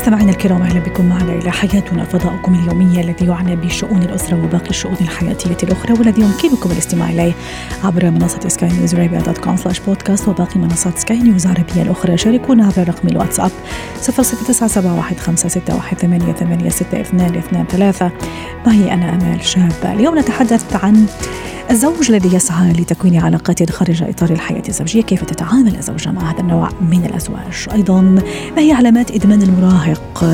مستمعينا الكرام أهلا بكم معنا إلى حياتنا فضاؤكم اليومي الذي يعنى بشؤون الأسرة وباقي الشؤون الحياتية الأخرى والذي يمكنكم الاستماع إليه عبر منصة Sky News Arabia dot com slash podcast وباقي منصات سكاي نيوز العربيه الأخرى. شاركونا عبر رقم الواتساب 06971561886223 معي أنا آمال شاب. اليوم نتحدث عن الزوج الذي يسعى لتكوين علاقات خارج إطار الحياة الزوجية كيف تتعامل الزوجه مع هذا النوع من الأزواج؟ أيضا ما هي علامات إدمان المراهق؟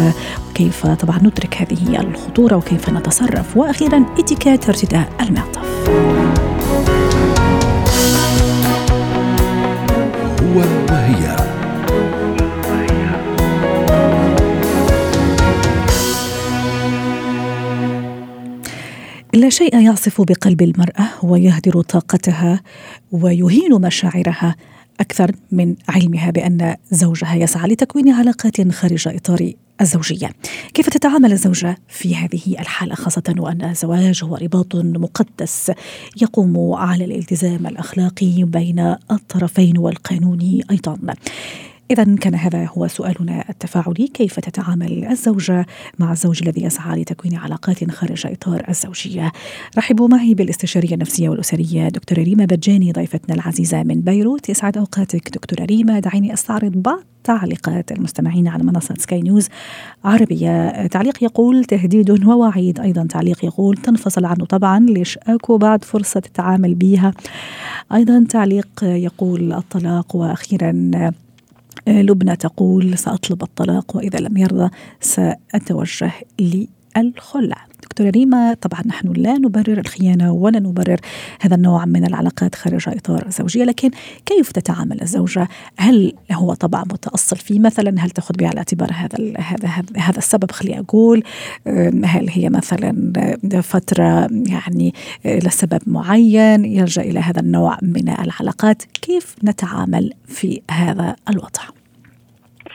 وكيف طبعا ندرك هذه الخطورة؟ وكيف نتصرف؟ وأخيرا إتيكيت ارتداء المعطف. هو لا شيء يعصف بقلب المرأة ويهدر طاقتها ويهين مشاعرها أكثر من علمها بأن زوجها يسعى لتكوين علاقات خارج إطار الزوجية. كيف تتعامل الزوجة في هذه الحالة خاصة وأن الزواج هو رباط مقدس يقوم على الالتزام الأخلاقي بين الطرفين والقانوني أيضا؟ إذا كان هذا هو سؤالنا التفاعلي. كيف تتعامل الزوجة مع الزوج الذي يسعى لتكوين علاقات خارج إطار الزوجية؟ رحبوا معي بالاستشارية النفسية والأسرية دكتورة ريما بجاني ضيفتنا العزيزة من بيروت. يسعد أوقاتك دكتورة ريما. دعيني أستعرض بعض تعليقات المستمعين على منصة سكاي نيوز عربية. تعليق يقول تهديد ووعيد. أيضا تعليق يقول تنفصل عنه طبعا ليش أكو بعد فرصة تتعامل بها أيضا تعليق يقول الطلاق وأخيرا لبنى تقول سأطلب الطلاق وإذا لم يرضى سأتوجه للخلع. دكتورة ريما طبعا نحن لا نبرر الخيانة ولا نبرر هذا النوع من العلاقات خارج إطار الزوجية لكن كيف تتعامل الزوجة؟ هل هو طبعا متأصل فيه مثلا؟ هل تأخذ بعين الاعتبار هذا هذا هذا السبب؟ خلي أقول هل هي مثلا فترة يعني لسبب معين يلجأ إلى هذا النوع من العلاقات؟ كيف نتعامل في هذا الوضع؟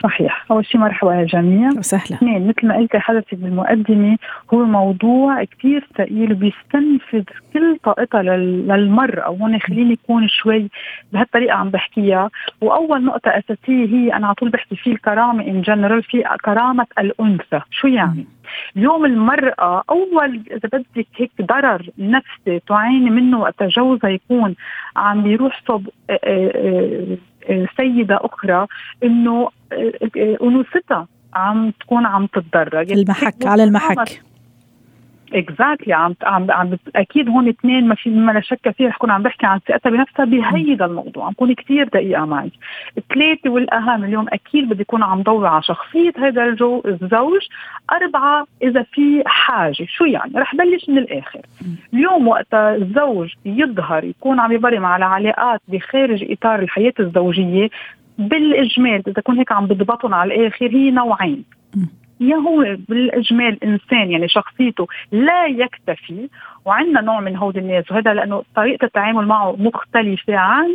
صحيح. أول شيء مرحبا يا جميع. وسهلا. اثنين مثل ما قلت حضرتك بالمقدمة هو موضوع كثير ثقيل وبيستنفذ كل طاقتها للمراه وهون خليني يكون شوي بهالطريقة عم بحكيها. وأول نقطة أساسية هي أنا على طول بحكي فيه الكرامة ان جنرال في كرامة الأنثى. شو يعني؟ اليوم المرأة أول إذا بدك هيك ضرر نفسي تعاني منه وقت جوزها يكون عم بيروح صب سيدة أخرى إنه أنوثتها عم تكون عم تتضرر. المحك على المحك. اكزاكتلي عم عم عم أكيد هون اثنين ما في ما لا شك فيه رح كون عم بحكي عن ثقتها بنفسها بهيدا الموضوع. عم كون كثير دقيقة معي. ثلاثة والأهم اليوم أكيد بدي يكون عم ضوي على شخصية هذا الجو الزوج. أربعة إذا في حاجة. شو يعني؟ رح بلش من الآخر. اليوم وقت الزوج يظهر يكون عم يبرم على علاقات بخارج إطار الحياة الزوجية بالإجمال إذا كنت هيك عم بضبطهم على الآخر هي نوعين. يا هو بالإجمال إنسان يعني شخصيته لا يكتفي وعندنا نوع من هود الناس وهذا لأنه طريقة التعامل معه مختلفة عن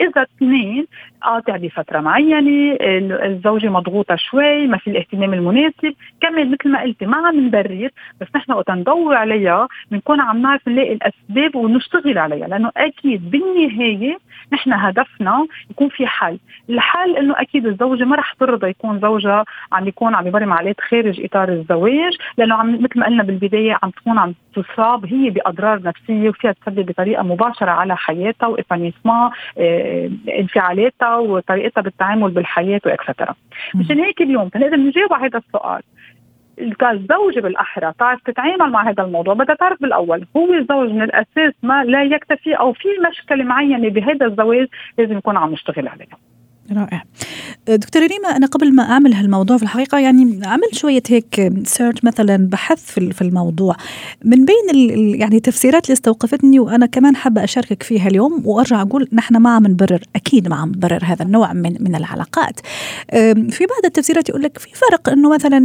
إذا اثنين قاطع بفترة معينة الزوجة مضغوطة شوي ما في الاهتمام المناسب. كمان مثل ما قلتي ما عم نبرر بس نحن وقت ندور عليها بنكون عم نعرف نلاقي الأسباب ونشتغل عليها لأنه أكيد بالنهاية نحن هدفنا يكون في حل. الحل إنه أكيد الزوجة ما رح ترضى يكون زوجها عم يكون عم يبرم علاقات خارج إطار الزواج لأنه عم مثل ما قلنا بالبداية عم تكون عم تصاب هي بأضرار نفسية وفيها تسبب بطريقة مباشرة على حياتها وافانيسما آه انفعالاتها وطريقتها بالتعامل بالحياة واكسترا مشان هيك اليوم نقدر نجاوب على هذا السؤال. الزوجة بالأحرى تعرف تتعامل مع هذا الموضوع بدها تعرف بالأول هو الزوج من الأساس ما لا يكتفي أو في مشكلة معينة بهذا الزواج لازم يكون عم يشتغل عليها. رائع. دكتورة ريما أنا قبل ما أعمل هالموضوع في الحقيقة يعني عملت شوية هيك سيرش مثلا بحث في الموضوع. من بين يعني التفسيرات اللي استوقفتني وأنا كمان حابة أشاركك فيها اليوم وأرجع أقول نحن ما عم نبرر أكيد ما عم نبرر هذا النوع من من العلاقات. في بعض التفسيرات يقول لك في فرق إنه مثلا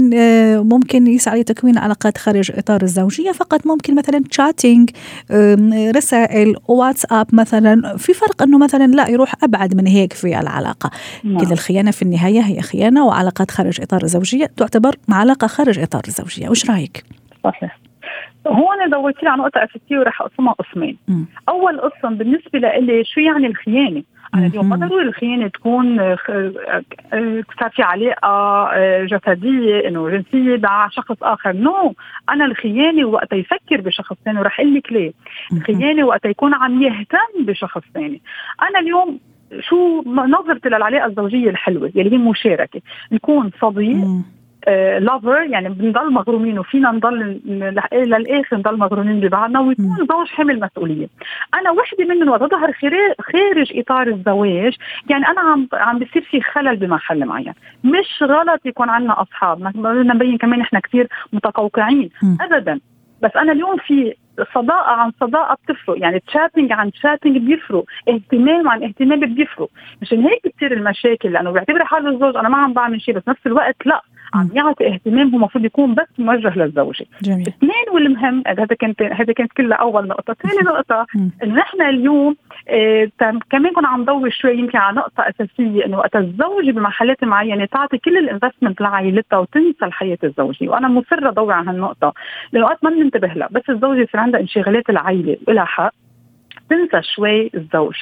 ممكن يسعى لتكوين علاقات خارج إطار الزوجية فقط ممكن مثلا تشاتينج رسائل واتساب مثلا. في فرق إنه مثلا لا يروح أبعد من هيك في العلاقة. كل الخيانة في النهاية هي خيانة وعلاقات خارج إطار الزوجية تعتبر علاقة خارج إطار الزوجية وش رأيك؟ صحيح هون دورتي على نقطة أساسية وراح أقسمها قسمين. أول قسم بالنسبة لإلي شو يعني الخيانة؟ أنا اليوم ما ضروري الخيانة تكون آه، آه، صار في علاقة آه، جسدية إنه جنسية مع شخص آخر، نو no. أنا الخيانة وقت يفكر بشخص ثاني ورح أقول لك ليه؟ الخيانة وقت يكون عم يهتم بشخص ثاني. أنا اليوم شو نظرتي للعلاقة الزوجية الحلوة يلي هي مشاركة. نكون صديق لافر آه، يعني بنضل مغرومين وفينا نضل للاخر نضل مغرومين ببعضنا ويكون زوج حامل مسؤولية. أنا وحدة منهم وتظهر خارج إطار الزواج يعني أنا عم عم بصير في خلل بمحل معين، مش غلط يكون عندنا أصحاب، بدنا نبين كمان إحنا كثير متقوقعين. ابدا. بس أنا اليوم في صداقة عن صداقة بتفرق. يعني تشاتنج عن تشاتنج بيفرق. اهتمام عن اهتمام بيفرق. مشان هيك بتصير المشاكل لأنه بيعتبر حاله الزوج أنا ما عم بعمل شيء بس نفس الوقت لا. عم يعطي اهتمام هو المفروض يكون بس موجه للزوجة. جميل. اثنين والمهم هذا كانت هذا كانت كلها أول نقطة. ثاني نقطة انه نحن اليوم آه كمان كنا عم ندور شوي يمكن على نقطة أساسية إنه وقت الزوجه بمحلات معينة تعطي كل الانفستمنت لعائلتها وتنسى الحياة الزوجية. وأنا مصرة ادور على هالنقطة لأنه وقت ما بننتبه لها بس الزوجة يصير عندها انشغالات العائلة ولها حق. تنسى شوي الزوج.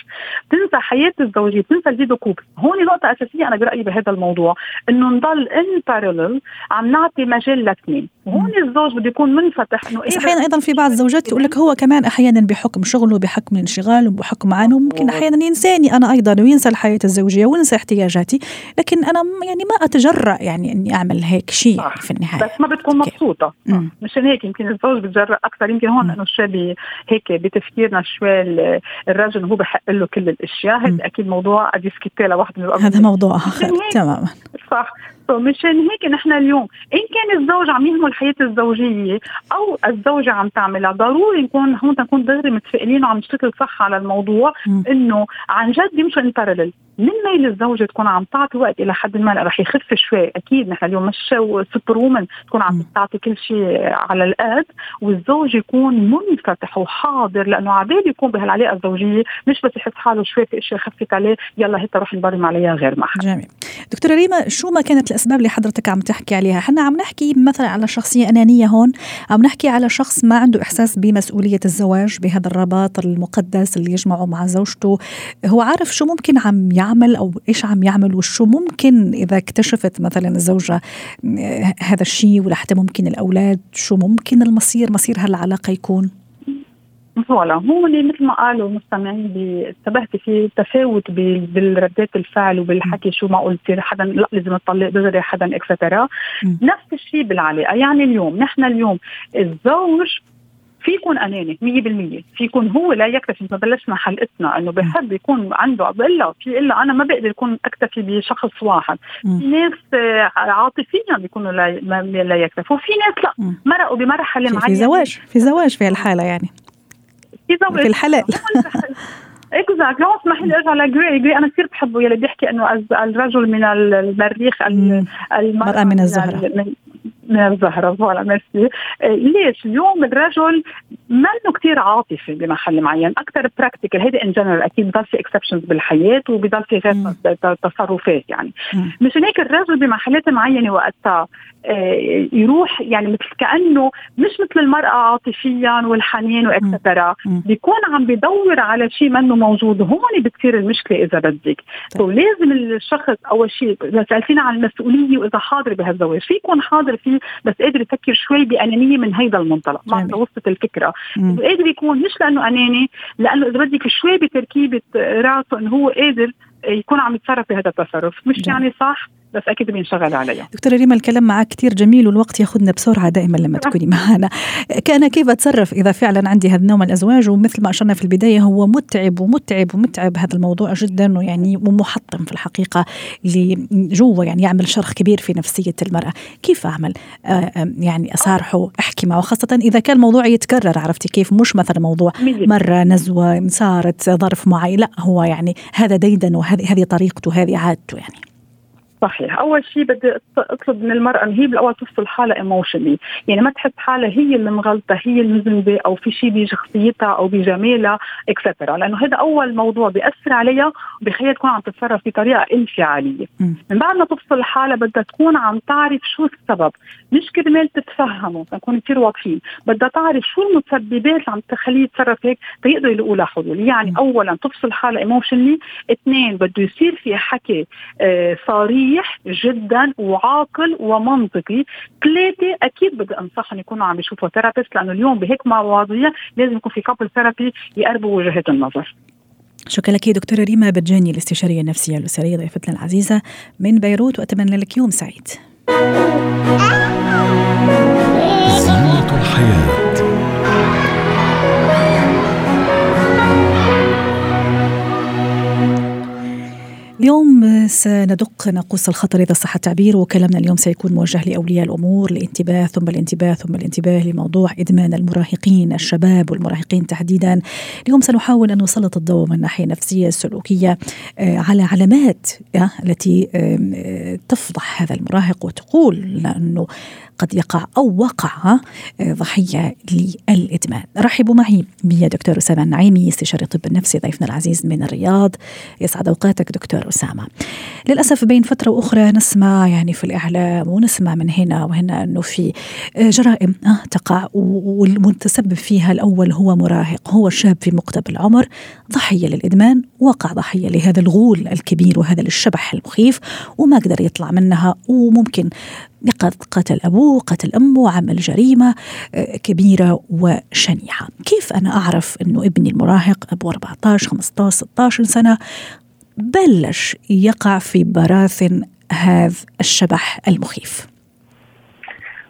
تنسى حياة الزوجية تنسى الفيديو كوب هون نقطة أساسية أنا برأيي بهذا الموضوع إنه نضل إن بارلل عم نعطي مجال لاثنين. وهون الزوج بده يكون منفتح إنه بس أحيانا أيضا في بعض الزوجات يقول لك هو كمان أحيانا بحكم شغله بحكم انشغاله بحكم عنه ممكن أحيانا ينساني أنا أيضا وينسى الحياة الزوجية وينسى احتياجاتي. لكن أنا يعني ما أتجرأ يعني إني أعمل هيك شيء في النهاية. بس ما بتكون مبسوطة. مشان هيك يمكن الزوج بتجرأ أكثر. يمكن هون إنه شوي هيك بتفكيرنا شوي الرجل هو بحق له كل الأشياء. هذا أكيد موضوع قد يسكت لوحده من هذا موضوع آخر. تماما. صح. مشان هيك نحن اليوم. إن كان الزوج عم يهمل الحياة الزوجية أو الزوجة عم تعملها ضروري نكون هون نكون دغري متفائلين وعم نشتغل صح على الموضوع إنه عن جد يمشوا ان بارلل من ميل الزوجة تكون عم تعطي وقت إلى حد ما رح يخف شوي. أكيد نحن اليوم مش سوبر وومن تكون عم تعطي كل شيء على القد والزوج يكون منفتح وحاضر لأنه عبالي يكون بهالعلاقة الزوجية مش بس يحس حاله شوي في اشياء خفت عليه يلا هيك روح نبرم عليها غير ما جميل. دكتورة ريما شو ما كانت الأسباب اللي حضرتك عم تحكي عليها؟ إحنا عم نحكي مثلا على شخصية أنانية هون عم نحكي على شخص ما عنده إحساس بمسؤولية الزواج بهذا الرباط المقدس اللي يجمعه مع زوجته. هو عارف شو ممكن عم يعمل أو إيش عم يعمل وشو ممكن إذا اكتشفت مثلا الزوجة هذا الشيء ولا حتى ممكن الأولاد شو ممكن المصير؟ مصير هالعلاقة يكون؟ voilà هون مثل ما قالوا المستمعين انتبهتي في تفاوت بالردات الفعل وبالحكي شو ما قلتي حدا لا لازم تطلق دغري حدا etcetera نفس الشيء بالعلاقة. يعني اليوم نحن اليوم الزوج في يكون أناني 100% في يكون هو لا يكتفي مثل بلشنا حلقتنا إنه بحب يكون عنده إلا في إلا أنا ما بقدر يكون أكتفي بشخص واحد. في ناس عاطفيا بيكونوا لا لا يكتفوا وفي ناس لا. مرقوا بمرحلة معينه في زواج في زواج في الحاله يعني. في الحلال. exact لو اسمحي لي أرجع لجري جري أنا كثير بحبه. يلي بيحكي إنه الرجل من المريخ المرأة من الزهرة. من الزهرة voilà merci. ليش؟ اليوم الرجل منه كثير عاطفي بمحل معين أكثر practical هيدي in general أكيد بضل في exceptions بالحياة وبضل في غير تصرفات يعني. مشان هيك الرجل بمحلات معينة وقتها آه، يروح يعني مثل كأنه مش مثل المرأة عاطفيا والحنين واكسترا بيكون عم بدور على شيء منه موجود. هون بتصير المشكلة إذا بدك. طيب. لازم الشخص أول شيء إذا سالتينا عن المسؤولية وإذا حاضر بهالزواج في يكون حاضر فيه بس قادر يفكر شوي بأنانية من هيدا المنطلق. ما وصلت الفكرة. قادر يكون مش لأنه أناني لأنه إذا بدك شوي بتركيبة راسه إنه هو قادر يكون عم يتصرف بهذا التصرف. مش جميل. يعني صح؟ بس أكيد بينشغل عليها دكتورة ريما الكلام معك كثير جميل والوقت ياخذنا بسرعة دائما لما تكوني معنا. كان كيف أتصرف إذا فعلا عندي هذا النوع من الأزواج؟ ومثل ما أشرنا في البداية هو متعب ومتعب ومتعب هذا الموضوع جدا ويعني ومحطم في الحقيقة اللي جوا يعني يعمل شرخ كبير في نفسية المرأة. كيف أعمل؟ آه يعني أصارحه أحكي معه خاصة إذا كان الموضوع يتكرر عرفتي كيف؟ مش مثلا موضوع مرة نزوة صارت ظرف معين لا هو يعني هذا ديدن وهذه هذه طريقته هذه عادته يعني. صحيح. أول شيء بدي أطلب من المرأة إن هي بالأول تفصل حالها emotionally يعني ما تحس حالها هي اللي مغلطة هي المذنبه أو في شيء بشخصيتها أو بجمالها etcetera لأنه هذا أول موضوع بيأثر عليها وبخليها تكون عم تتصرف بطريقة انفعالية. من بعد ما تفصل حالها بدها تكون عم تعرف شو السبب. مش كرمال تتفهمه نكون كثير واضحين. بدها تعرف شو المسببات اللي عم تخليه يتصرف هيك تيقدروا يلاقوا لها حلول. يعني. اولا تفصل حالها emotionally اثنين بده يصير في حكي آه صريح جدا وعاقل ومنطقي. ثلاثة أكيد بدي أنصحهم يكونوا عم يشوفوا therapist لأنه اليوم بهيك مواضيع لازم يكون في couple therapy يقربوا وجهات النظر. شكرا لك دكتورة ريما بجاني الاستشارية النفسية الأسرية ضيفتنا العزيزة من بيروت. وأتمنى لك يوم سعيد. زينة الحياة. اليوم سندق ناقوس الخطر إذا صح التعبير وكلامنا اليوم سيكون موجه لأولياء الأمور الانتباه ثم الانتباه ثم الانتباه لموضوع إدمان المراهقين الشباب والمراهقين تحديدا. اليوم سنحاول أن نسلط الضوء من ناحية نفسية سلوكية آه، على علامات آه، التي آه، تفضح هذا المراهق وتقول لأنه قد يقع أو وقع ضحية للإدمان. رحبوا معي بدكتور أسامة النعيمي استشاري الطب النفسي ضيفنا العزيز من الرياض. يسعد أوقاتك دكتور أسامة. للأسف بين فترة وأخرى نسمع يعني في الإعلام ونسمع من هنا وهنا أنه في جرائم آه، تقع والمتسبب فيها الأول هو مراهق هو شاب في مقتبل العمر ضحية للإدمان وقع ضحية لهذا الغول الكبير وهذا الشبح المخيف وما قدر يطلع منها وممكن قتل أبوه قتل أمه عمل جريمة آه، كبيرة وشنيعة. كيف أنا أعرف أنه ابني المراهق أبو 14 15 16 سنة بلش يقع في براثن هذا الشبح المخيف؟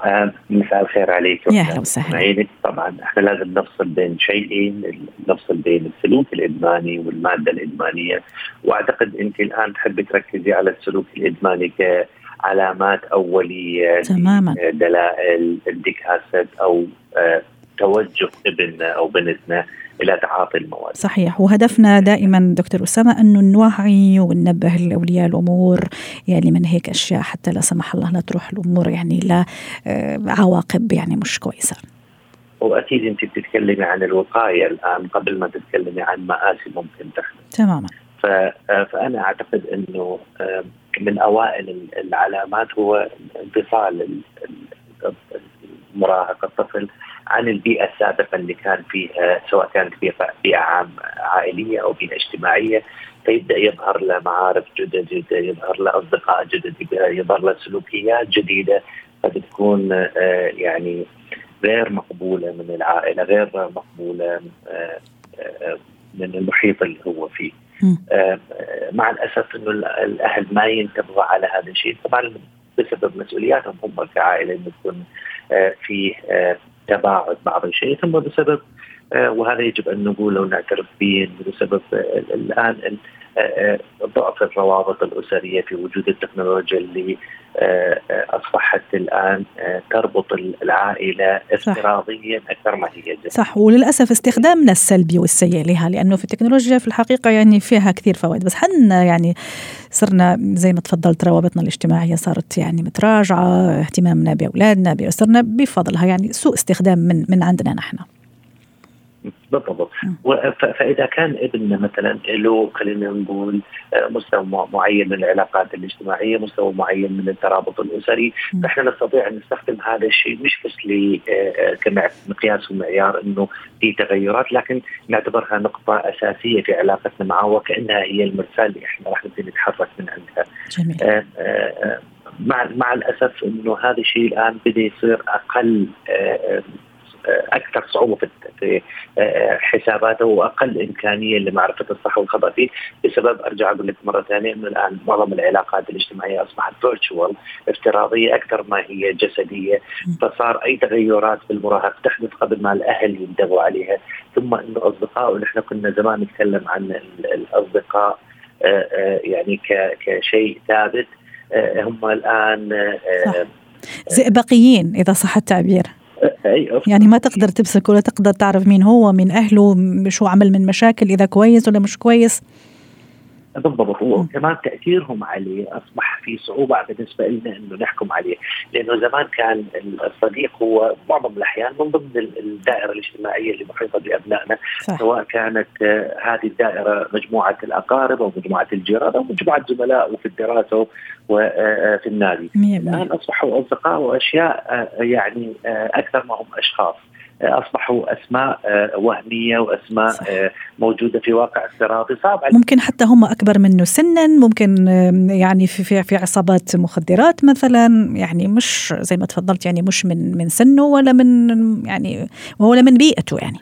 آه، مساء الخير عليكم يا أهلا وسهلا. طبعا إحنا لازم نفصل بين شيئين نفصل بين السلوك الإدماني والمادة الإدمانية. وأعتقد أنت الآن تحبي تركزي على السلوك الإدماني كعلامات أولية تماما دلائل انديكاسات أو آه، توجه ابننا أو بنتنا إلى تعاطي المواد. صحيح وهدفنا دائما دكتور أسامة انه نوعي وننبه لأولياء الأمور يعني من هيك أشياء حتى لا سمح الله لا تروح الأمور يعني لا آه، عواقب يعني مش كويسة. وأكيد أنت بتتكلمي عن الوقاية الآن قبل ما تتكلمي عن مآسي ممكن تحدث. تماما. فأنا أعتقد إنه من أوائل العلامات هو انفصال المراهق الطفل عن البيئة السابقة اللي كان فيها سواء كانت بيئه عام عائلية أو بيئة اجتماعية فيبدأ يظهر له معارف جدد يظهر له أصدقاء جدد يظهر له سلوكيات جديدة فبتكون آه، يعني غير مقبولة من العائلة غير مقبولة آه، آه، من المحيط اللي هو فيه. مع الأسف إنه الأهل ما ينتبهوا على هذا الشيء. طبعا بسبب مسؤولياتهم هم كعائلة إنه يكون في تباعد بعض الشيء. ثم بسبب آه، وهذا يجب أن نقوله ونعترف به بسبب آه، الآن آه، ضعف الروابط الأسرية في وجود التكنولوجيا اللي أصبحت الآن تربط العائلة افتراضيا أكثر ما هي جدا. صح وللأسف استخدامنا السلبي والسيء لها لأنه في التكنولوجيا في الحقيقة يعني فيها كثير فوائد بس حنا يعني صرنا زي ما تفضلت روابطنا الاجتماعية صارت يعني متراجعة اهتمامنا بأولادنا بأسرنا بفضلها يعني سوء استخدام من من عندنا نحن. بالضبط فإذا كان ابننا مثلا له خلينا نقول آه، مستوى معين من العلاقات الاجتماعية، مستوى معين من الترابط الأسري، فإحنا نستطيع أن نستخدم هذا الشيء مش بس آه، آه، كمقياس ومعيار إنه في تغيرات لكن نعتبرها نقطة أساسية في علاقتنا معه وكأنها هي المرساه اللي إحنا راح نبتدي نتحرك من عندها. جميل. مع مع الأسف إنه هذا الشيء الآن بدا يصير أقل أكثر صعوبة في حساباته وأقل إمكانية لمعرفة الصح والخطا فيه بسبب أرجع أقول لك مرة ثانية انه الآن معظم العلاقات الاجتماعية أصبحت فيرتشوال افتراضية أكثر ما هي جسدية. فصار أي تغيرات في المراهق تحدث قبل ما الأهل ينتبهوا عليها. ثم إنه اصدقائه ونحن كنا زمان نتكلم عن الأصدقاء آه، آه، يعني كشيء ثابت هم الآن صح. زئبقيين إذا صح التعبير. يعني ما تقدر تمسك ولا تقدر تعرف مين هو مين أهله شو عمل من مشاكل إذا كويس ولا مش كويس. بالضبط وكمان تأثيرهم عليه أصبح في صعوبة بالنسبة لنا إنه نحكم عليه، لأنه زمان كان الصديق هو معظم الأحيان من ضمن الدائرة الاجتماعية اللي محيطة بأبنائنا صح. سواء كانت آه، هذه الدائرة مجموعة الأقارب أو مجموعة الجيران أو مجموعة زملاء وفي الدراسة وفي آه، آه، النادي. الآن أصبحوا أصدقاء وأشياء يعني أكثر ما هم أشخاص. أصبحوا أسماء آه، وهمية وأسماء. آه، موجودة في واقع افتراضي صعب ممكن حتى هم أكبر منه سنا ممكن يعني في في في عصابات مخدرات مثلا يعني مش زي ما تفضلت يعني مش من من سنه ولا من يعني ولا من بيئته يعني.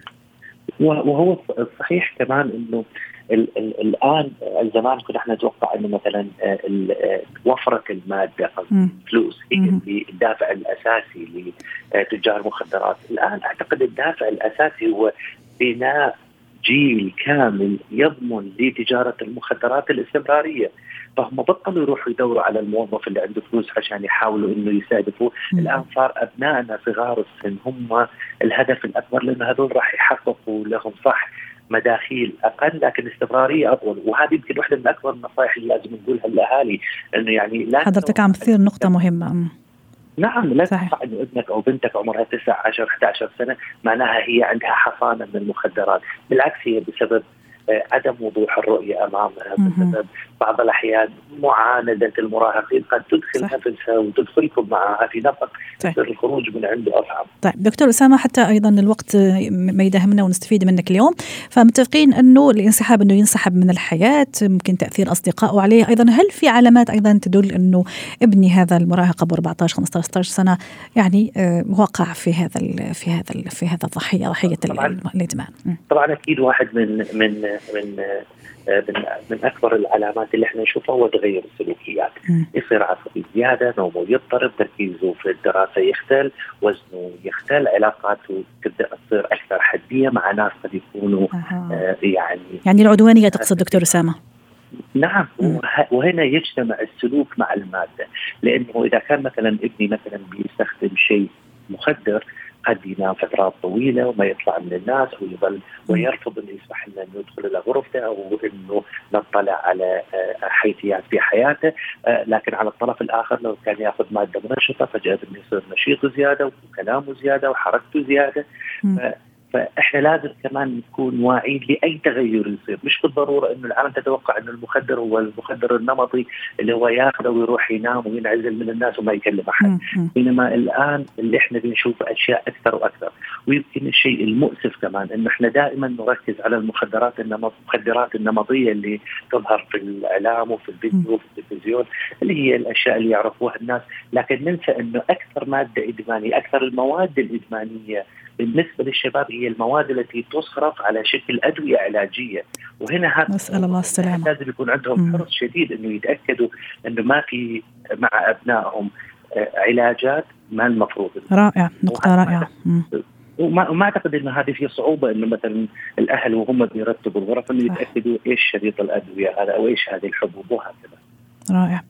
وهو صحيح كمان إنه ال ال الآن زمان كنا إحنا نتوقع إنه مثلا آه، آه، وفرة المادة الفلوس هي الدافع الأساسي لتجار المخدرات، الآن أعتقد الدافع الأساسي هو بناء جيل كامل يضمن لتجارة المخدرات الاستمرارية. فهم بطلوا يروحوا يدوروا على الموظف اللي عنده فلوس عشان يحاولوا إنه يستهدفوه، الآن صار أبنائنا صغار السن هم الهدف الأكبر لأنه هذول راح يحققوا لهم صح؟ مداخيل أقل لكن استمرارية أطول. وهذه يمكن واحدة من أكبر النصائح اللي لازم نقولها للأهالي إنه يعني لا حضرتك عم تثير نقطة مهمة. نعم لا تنفع انه ابنك أو بنتك عمرها 9 10 11 سنة معناها هي عندها حصانة من المخدرات، بالعكس هي بسبب عدم وضوح الرؤية بسبب بعض الأحيان معانده المراهقين قد تدخل نفسها وتدخلكم معها في نفق طيب. الخروج من عنده اصعب. طيب دكتور أسامة حتى أيضا الوقت ما يداهمنا ونستفيد منك اليوم. فمتفقين أنه الانسحاب أنه ينسحب من الحياة ممكن تأثير أصدقائه عليه. أيضا هل في علامات أيضا تدل أنه ابني هذا المراهق أبو 14 15 16 سنة يعني آه، وقع في هذا في هذا في هذا الضحية ضحية الإدمان. طبعا أكيد واحد من من من من من أكبر العلامات اللي إحنا نشوفها هو تغير السلوكيات. يصير عصبي زيادة نومه يضطرب تركيزه في الدراسة يختل وزنه يختل علاقاته تبدأ تصير أكثر حدية مع ناس قد يكونوا آه يعني يعني العدوانية تقصد دكتور أسامة؟ نعم وهنا يجتمع السلوك مع المادة. لأنه إذا كان مثلا ابني مثلا بيستخدم شيء مخدر قد ينام فترات طويلة وما يطلع من الناس ويظل ويرفض إنه يسمح لنا إنه يدخل إلى غرفته أو إنه نطلع على آه، حيثيات في حياته. آه، لكن على الطرف الآخر لو كان يأخذ مادة منشطة فجأة يصير نشيط زيادة وكلامه زيادة وحركته زيادة. فإحنا لازم كمان نكون واعيين لأي تغير يصير. مش بالضرورة إنه العالم تتوقع إنه المخدر هو المخدر النمطي اللي هو ياخذه ويروح ينام وينعزل من الناس وما يكلم أحد. بينما الآن اللي إحنا بنشوف أشياء أكثر وأكثر. ويمكن الشيء المؤسف كمان إنه إحنا دائما نركز على المخدرات النمط المخدرات النمطية اللي تظهر في الإعلام وفي الفيديو وفي التلفزيون اللي هي الأشياء اللي يعرفوها الناس. لكن ننسى إنه أكثر مادة إدمانية أكثر المواد الإدمانية بالنسبة للشباب هي المواد التي تصرف على شكل أدوية علاجية. وهنا هذا نسأل الله السلامة. لازم يكون عندهم حرص شديد إنه يتأكدوا إنه ما في مع أبنائهم آه، علاجات ما المفروض. رائع نقطة رائعة. وما ما أعتقد إنه هذه في صعوبة إنه مثلا الأهل وهم بيرتبوا الغرف إنه يتأكدوا إيش شريط الأدوية هذا أو إيش هذه الحبوب وهكذا. رائع.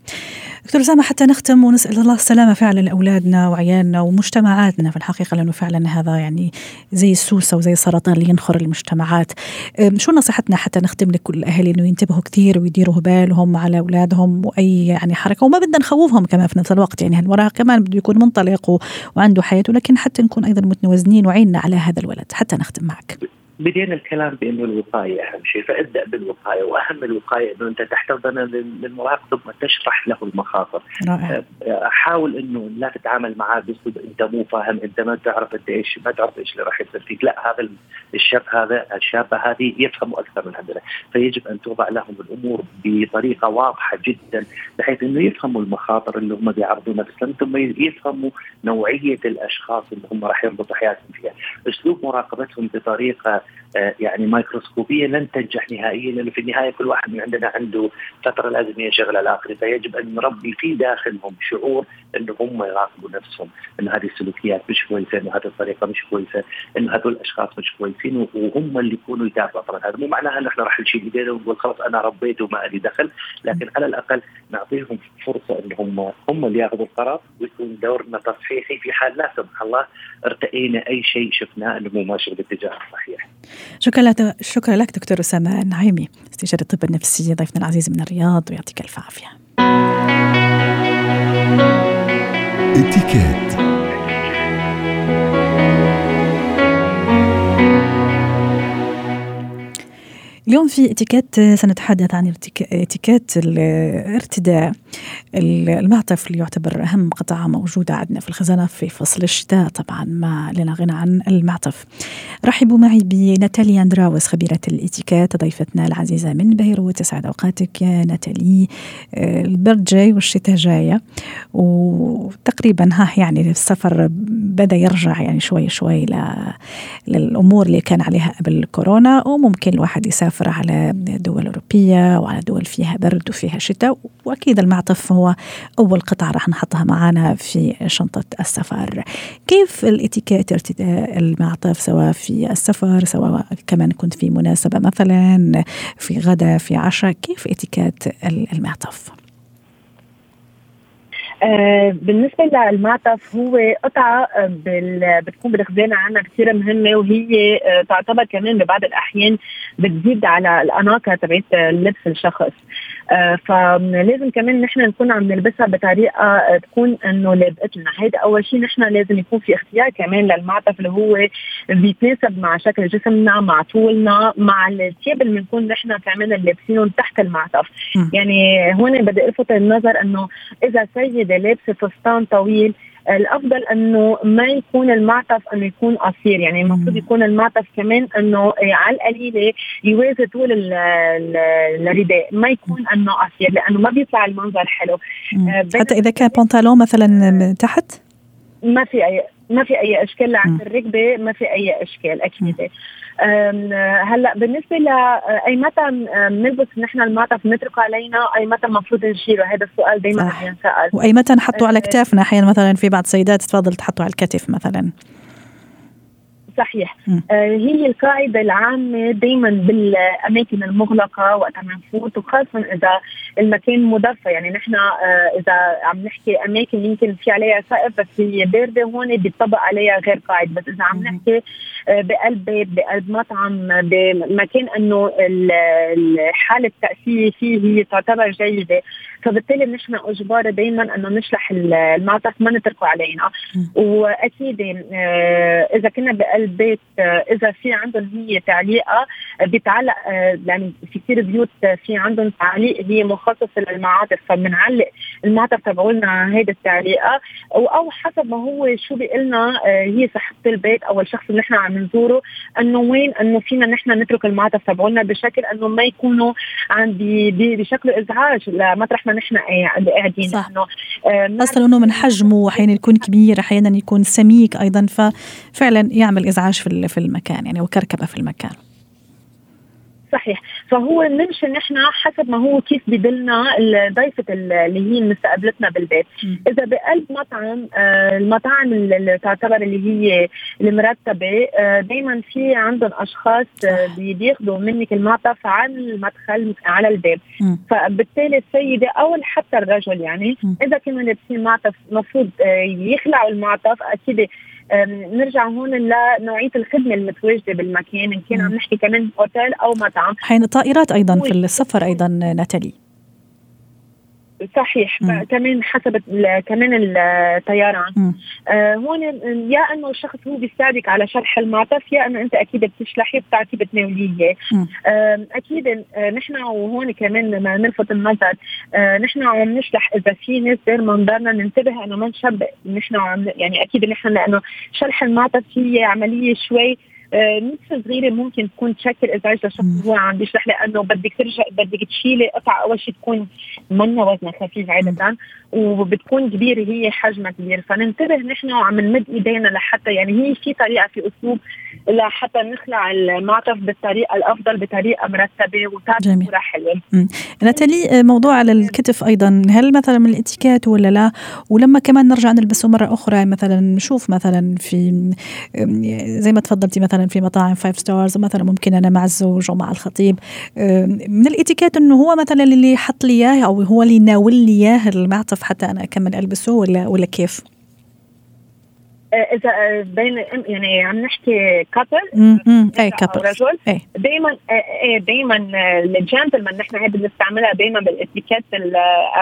دكتور أسامة حتى نختم ونسأل الله السلامة فعلا لأولادنا وعيالنا ومجتمعاتنا في الحقيقة لأنه فعلا هذا يعني زي السوسة وزي السرطان اللي ينخر المجتمعات. شو نصيحتنا حتى نختم لكل الأهالي أنه ينتبهوا كثير ويديروا بالهم على أولادهم وأي يعني حركة؟ وما بدنا نخوفهم كمان في نفس الوقت يعني هالمراهق كمان بده يكون منطلق وعنده حياته لكن حتى نكون أيضا متوازنين وعيننا على هذا الولد. حتى نختم معك. بدينا الكلام بإنه الوقاية أهم شيء فابدأ بالوقاية وأهم الوقاية إنه أنت تحتضن للمراهق ثم تشرح له المخاطر. رائع. آه، حاول إنه لا تتعامل معاه باسلوب أنت مو فاهم أنت ما تعرف أنت إيش ما تعرف إيش اللي راح يصير فيك. لا هذا الشاب هذا الشابة هذه يفهموا أكثر من عندنا فيجب أن توضع لهم الأمور بطريقة واضحة جدا بحيث إنه يفهموا المخاطر اللي هم بيعرضوا نفسهم ثم يفهموا نوعية الأشخاص اللي هم راح يربطوا حياتهم فيها. أسلوب مراقبتهم بطريقة يعني مايكروسكوبية لن تنجح نهائيا لأنه في النهاية كل واحد من عندنا عنده فترة لازم ينشغل على الآخر فيجب أن نربي في داخلهم شعور أنه هم يراقبوا نفسهم انه هذه السلوكيات مش كويسة انه هذه الطريقة مش كويسة انه هذول الأشخاص مش كويسين وهم اللي يكونوا يدافعوا طبعا هذا مو معناها انه إحنا راح نشيل إيدينا ونقول خلاص أنا ربيت وما لي دخل لكن على الأقل نعطيهم فرصة أن هم هم اللي ياخذوا القرار ويكون دورنا تصحيحي في حال لا سمح الله ارتئينا أي شيء شفناه أنه مو ماشي بالاتجاه الصحيح. شكرا لك شكرا لك دكتور أسامة نعيمي استشاري الطب النفسي ضيفنا العزيز من الرياض ويعطيك ألف عافية. اليوم في اتيكيت سنتحدث عن اتيكيت الارتداء المعطف اللي يعتبر أهم قطعه موجوده عندنا في الخزانة في فصل الشتاء طبعا ما لنا غنى عن المعطف. رحبوا معي بناتاليا أندراوس خبيرة الاتيكيت ضيفتنا العزيزة من بيروت. تسعد أوقاتك يا ناتالي. البرد جاي والشتاء جاية وتقريبا ها يعني السفر بدأ يرجع يعني شوي شوي للأمور اللي كان عليها قبل كورونا. وممكن الواحد يسافر نسافر على دول أوروبية وعلى دول فيها برد وفيها شتاء وأكيد المعطف هو أول قطعة راح نحطها معنا في شنطة السفر كيف الإتيكيت ارتداء المعطف سواء في السفر سواء كمان كنت في مناسبة مثلا في غدا في عشاء كيف إتيكيت المعطف؟ آه بالنسبة للمعطف هو قطعة بال... بتكون بالخزانه عنا كثير مهمة وهي آه تعتبر كمان ببعض الأحيان بتزيد على الأناقة تبعت لبس الشخص. آه فلازم كمان نحن نكون عم نلبسها بطريقة آه، تكون إنه لابقت لنا. هيدا أول شيء نحن لازم يكون في اختيار كمان للمعطف اللي هو بيتناسب مع شكل جسمنا مع طولنا مع الثياب اللي بنكون نحن كمان لابسينهم تحت المعطف. يعني هون بدي ألفت النظر إنه إذا سيده لابسه فستان طويل الأفضل إنه ما يكون المعطف إنه يكون قصير. يعني المفروض يكون المعطف كمان إنه على القليلة يوازي طول الرداء ما يكون إنه قصير لأنه ما بيطلع المنظر حلو. آه، حتى إذا كان بنطلون مثلا تحت؟ ما في أي ما في أي إشكال. لعند الركبة ما في أي إشكال أكيد. هلأ بالنسبة لاي متى بنلبس نحن المعطف نتركه علينا؟ أي متى المفروض نشيله؟ هذا السؤال دائما بينسأل. وأي متى نحطه على كتافنا أحيانا مثلا في بعض السيدات تفضل تحطه على الكتف مثلا. صحيح. آه هي القاعدة العامة دايما بالأماكن المغلقة وقت ما نفوت وخاصة إذا المكان مدفى يعني نحن آه إذا عم نحكي أماكن يمكن في عليها سقف بس هي باردة هون بيطبق عليها غير قاعد بس إذا عم نحكي آه بقلب بيت بقلب مطعم بمكان إنه حالة التأثير فيه هي تعتبر جيدة. فبالتالي نحن أجبار دائما إنه نشلح المعطف ما نتركه علينا وأكيد آه، إذا كنا بقلب بيت آه، إذا في عندهم هي تعليقة آه، يعني في كثير بيوت في عندهم تعليق هي مخصصة للمعاطف. فبنعلق المعطف تبعولنا هيدي التعليقة. أو حسب ما هو شو بيقول هي صاحبه البيت أو الشخص اللي نحن عم نزوره إنه وين إنه فينا نحن نترك المعطف تبعولنا بشكل إنه ما يكونوا عم بشكل إزعاج لمطرح ما نحن قاعدين. صح. أصلا انه من حجمه أحيانا يكون كبير أحيانا يكون سميك أيضا ففعلا يعمل إزعاج في المكان يعني وكركبة في المكان. صحيح فهو نمشي نحن حسب ما هو كيف بدلنا ضيفة اللي هي مستقبلتنا بالبيت. إذا بقلب مطعم آه، المطاعم اللي تعتبر اللي هي المرتبة آه، دائما في عندهم أشخاص آه، بياخذوا منك المعطف على المدخل على الباب م. فبالتالي السيدة أو حتى الرجل يعني م. إذا كانوا لابسين معطف المفروض يخلعوا المعطف أكيد نرجع هون لنوعية الخدمة المتواجدة بالمكان إن كان عم نحكي كمان أوتيل أو مطعم. حين الطائرات أيضا في السفر أيضا ناتالي. صحيح. كمان حسب كمان الطيران. آه هون يا أنه الشخص هو بيساعدك على شرح المعطف يا أنه أنت أكيد بتشلحي بتعطيه بتناوليه آه أكيد آه نحن وهون كمان ما نلفت النظر آه نحن عم نشلح إذا في ناس دير منظرنا ننتبه أنه ما نشبه نحن عم يعني أكيد نحن لأنه شرح المعطف هي عملية شوي آه، نصف صغيرة ممكن تكون تشكل إزعاج لشخص هو عم بيشرح لأنه بدك ترجع بدك تشيلي قطعه أول شيء تكون منا وزنها خفيف عادة. وبتكون كبيرة هي حجمها كبير. فننتبه نحن وعم نمد إيدينا لحتى يعني هي في طريقة في أسلوب لحتى نخلع المعطف بالطريقة الأفضل بطريقة مرتبة وتعطي صورة حلوة. ناتالي موضوع على الكتف أيضا هل مثلا من الإتيكيت ولا لا؟ ولما كمان نرجع نلبسه مرة أخرى مثلا نشوف مثلا في زي ما تفضلتي مثلا في مطاعم five stars مثلا ممكن أنا مع الزوج ومع الخطيب من الإتيكيت إنه هو مثلا اللي حط لي إياه أو هو اللي ناول لي إياه المعطف حتى أنا أكمل ألبسه ولا ولا كيف؟ إذا بين يعني عم نحكي couple اي كابل رجل دائما إيه دائما الجنتلمان نحن هيدي بنستعملها دائما بالإتيكيت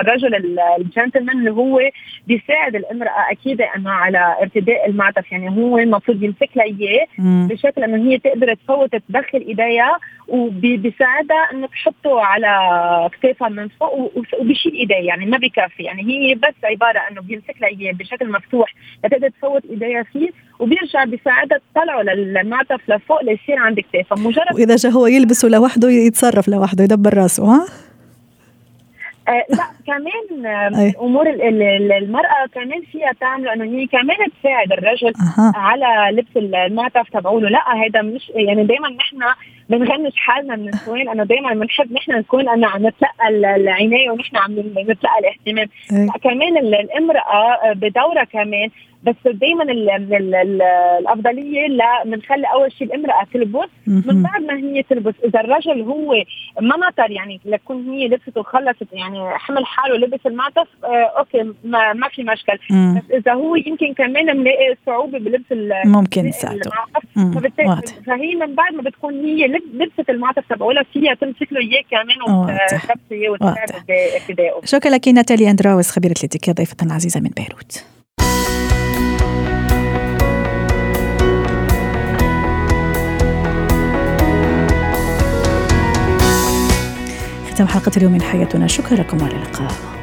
الرجل الجنتلمان اللي هو بيساعد المراه أكيد انه على ارتداء المعطف. يعني هو المفروض يمسك لها إياه بشكل إنه هي تقدر تفوت تدخل إيديها وبيساعدها إنه تحطه على كتافها من فوق وبيشيل ايديه يعني ما بكفي. يعني هي بس عبارة إنه بيمسك لها إياه بشكل مفتوح لتقدر تفوت ايديها فيه وبيرجع بيساعدها تطلعه للمعطف لفوق ليصير عند كتافها مجرد وإذا جا هو يلبسه لوحده يتصرف لوحده يدبر رأسه ها؟ آه لا كمان آه أمور المرأة كمان فيها تعمل انه هي كمان تساعد الرجل أه. على لبس المعطف تبعوله. لا هذا مش يعني دائما نحن بنغنش حالنا من النسوان انه دائما بنحب نحن نكون انه عم نتلقى العناية ونحن عم نتلقى الاهتمام. لا كمان الامرأة بدورها كمان بس دائما الأفضلية لا بنخلي أول شيء الإمرأة تلبس من بعد ما هي تلبس. إذا الرجل هو ما نطر يعني لتكون هي لبست وخلصت يعني حمل حاله لبس المعطف آه أوكي ما, ما في مشكل مم. بس إذا هو يمكن كمان ملاقي صعوبة بلبس ممكن يساعده. فهي من بعد ما بتكون هي لبست المعطف تبعولها فيها تمسك له إياه كمان وتلبسه إياه وتساعده شكرا لك ناتاليا أندراوس خبيرة الاتيكيت ضيفتنا العزيزة من بيروت. ختام حلقة اليوم من حياتنا. شكرا لكم وإلى اللقاء.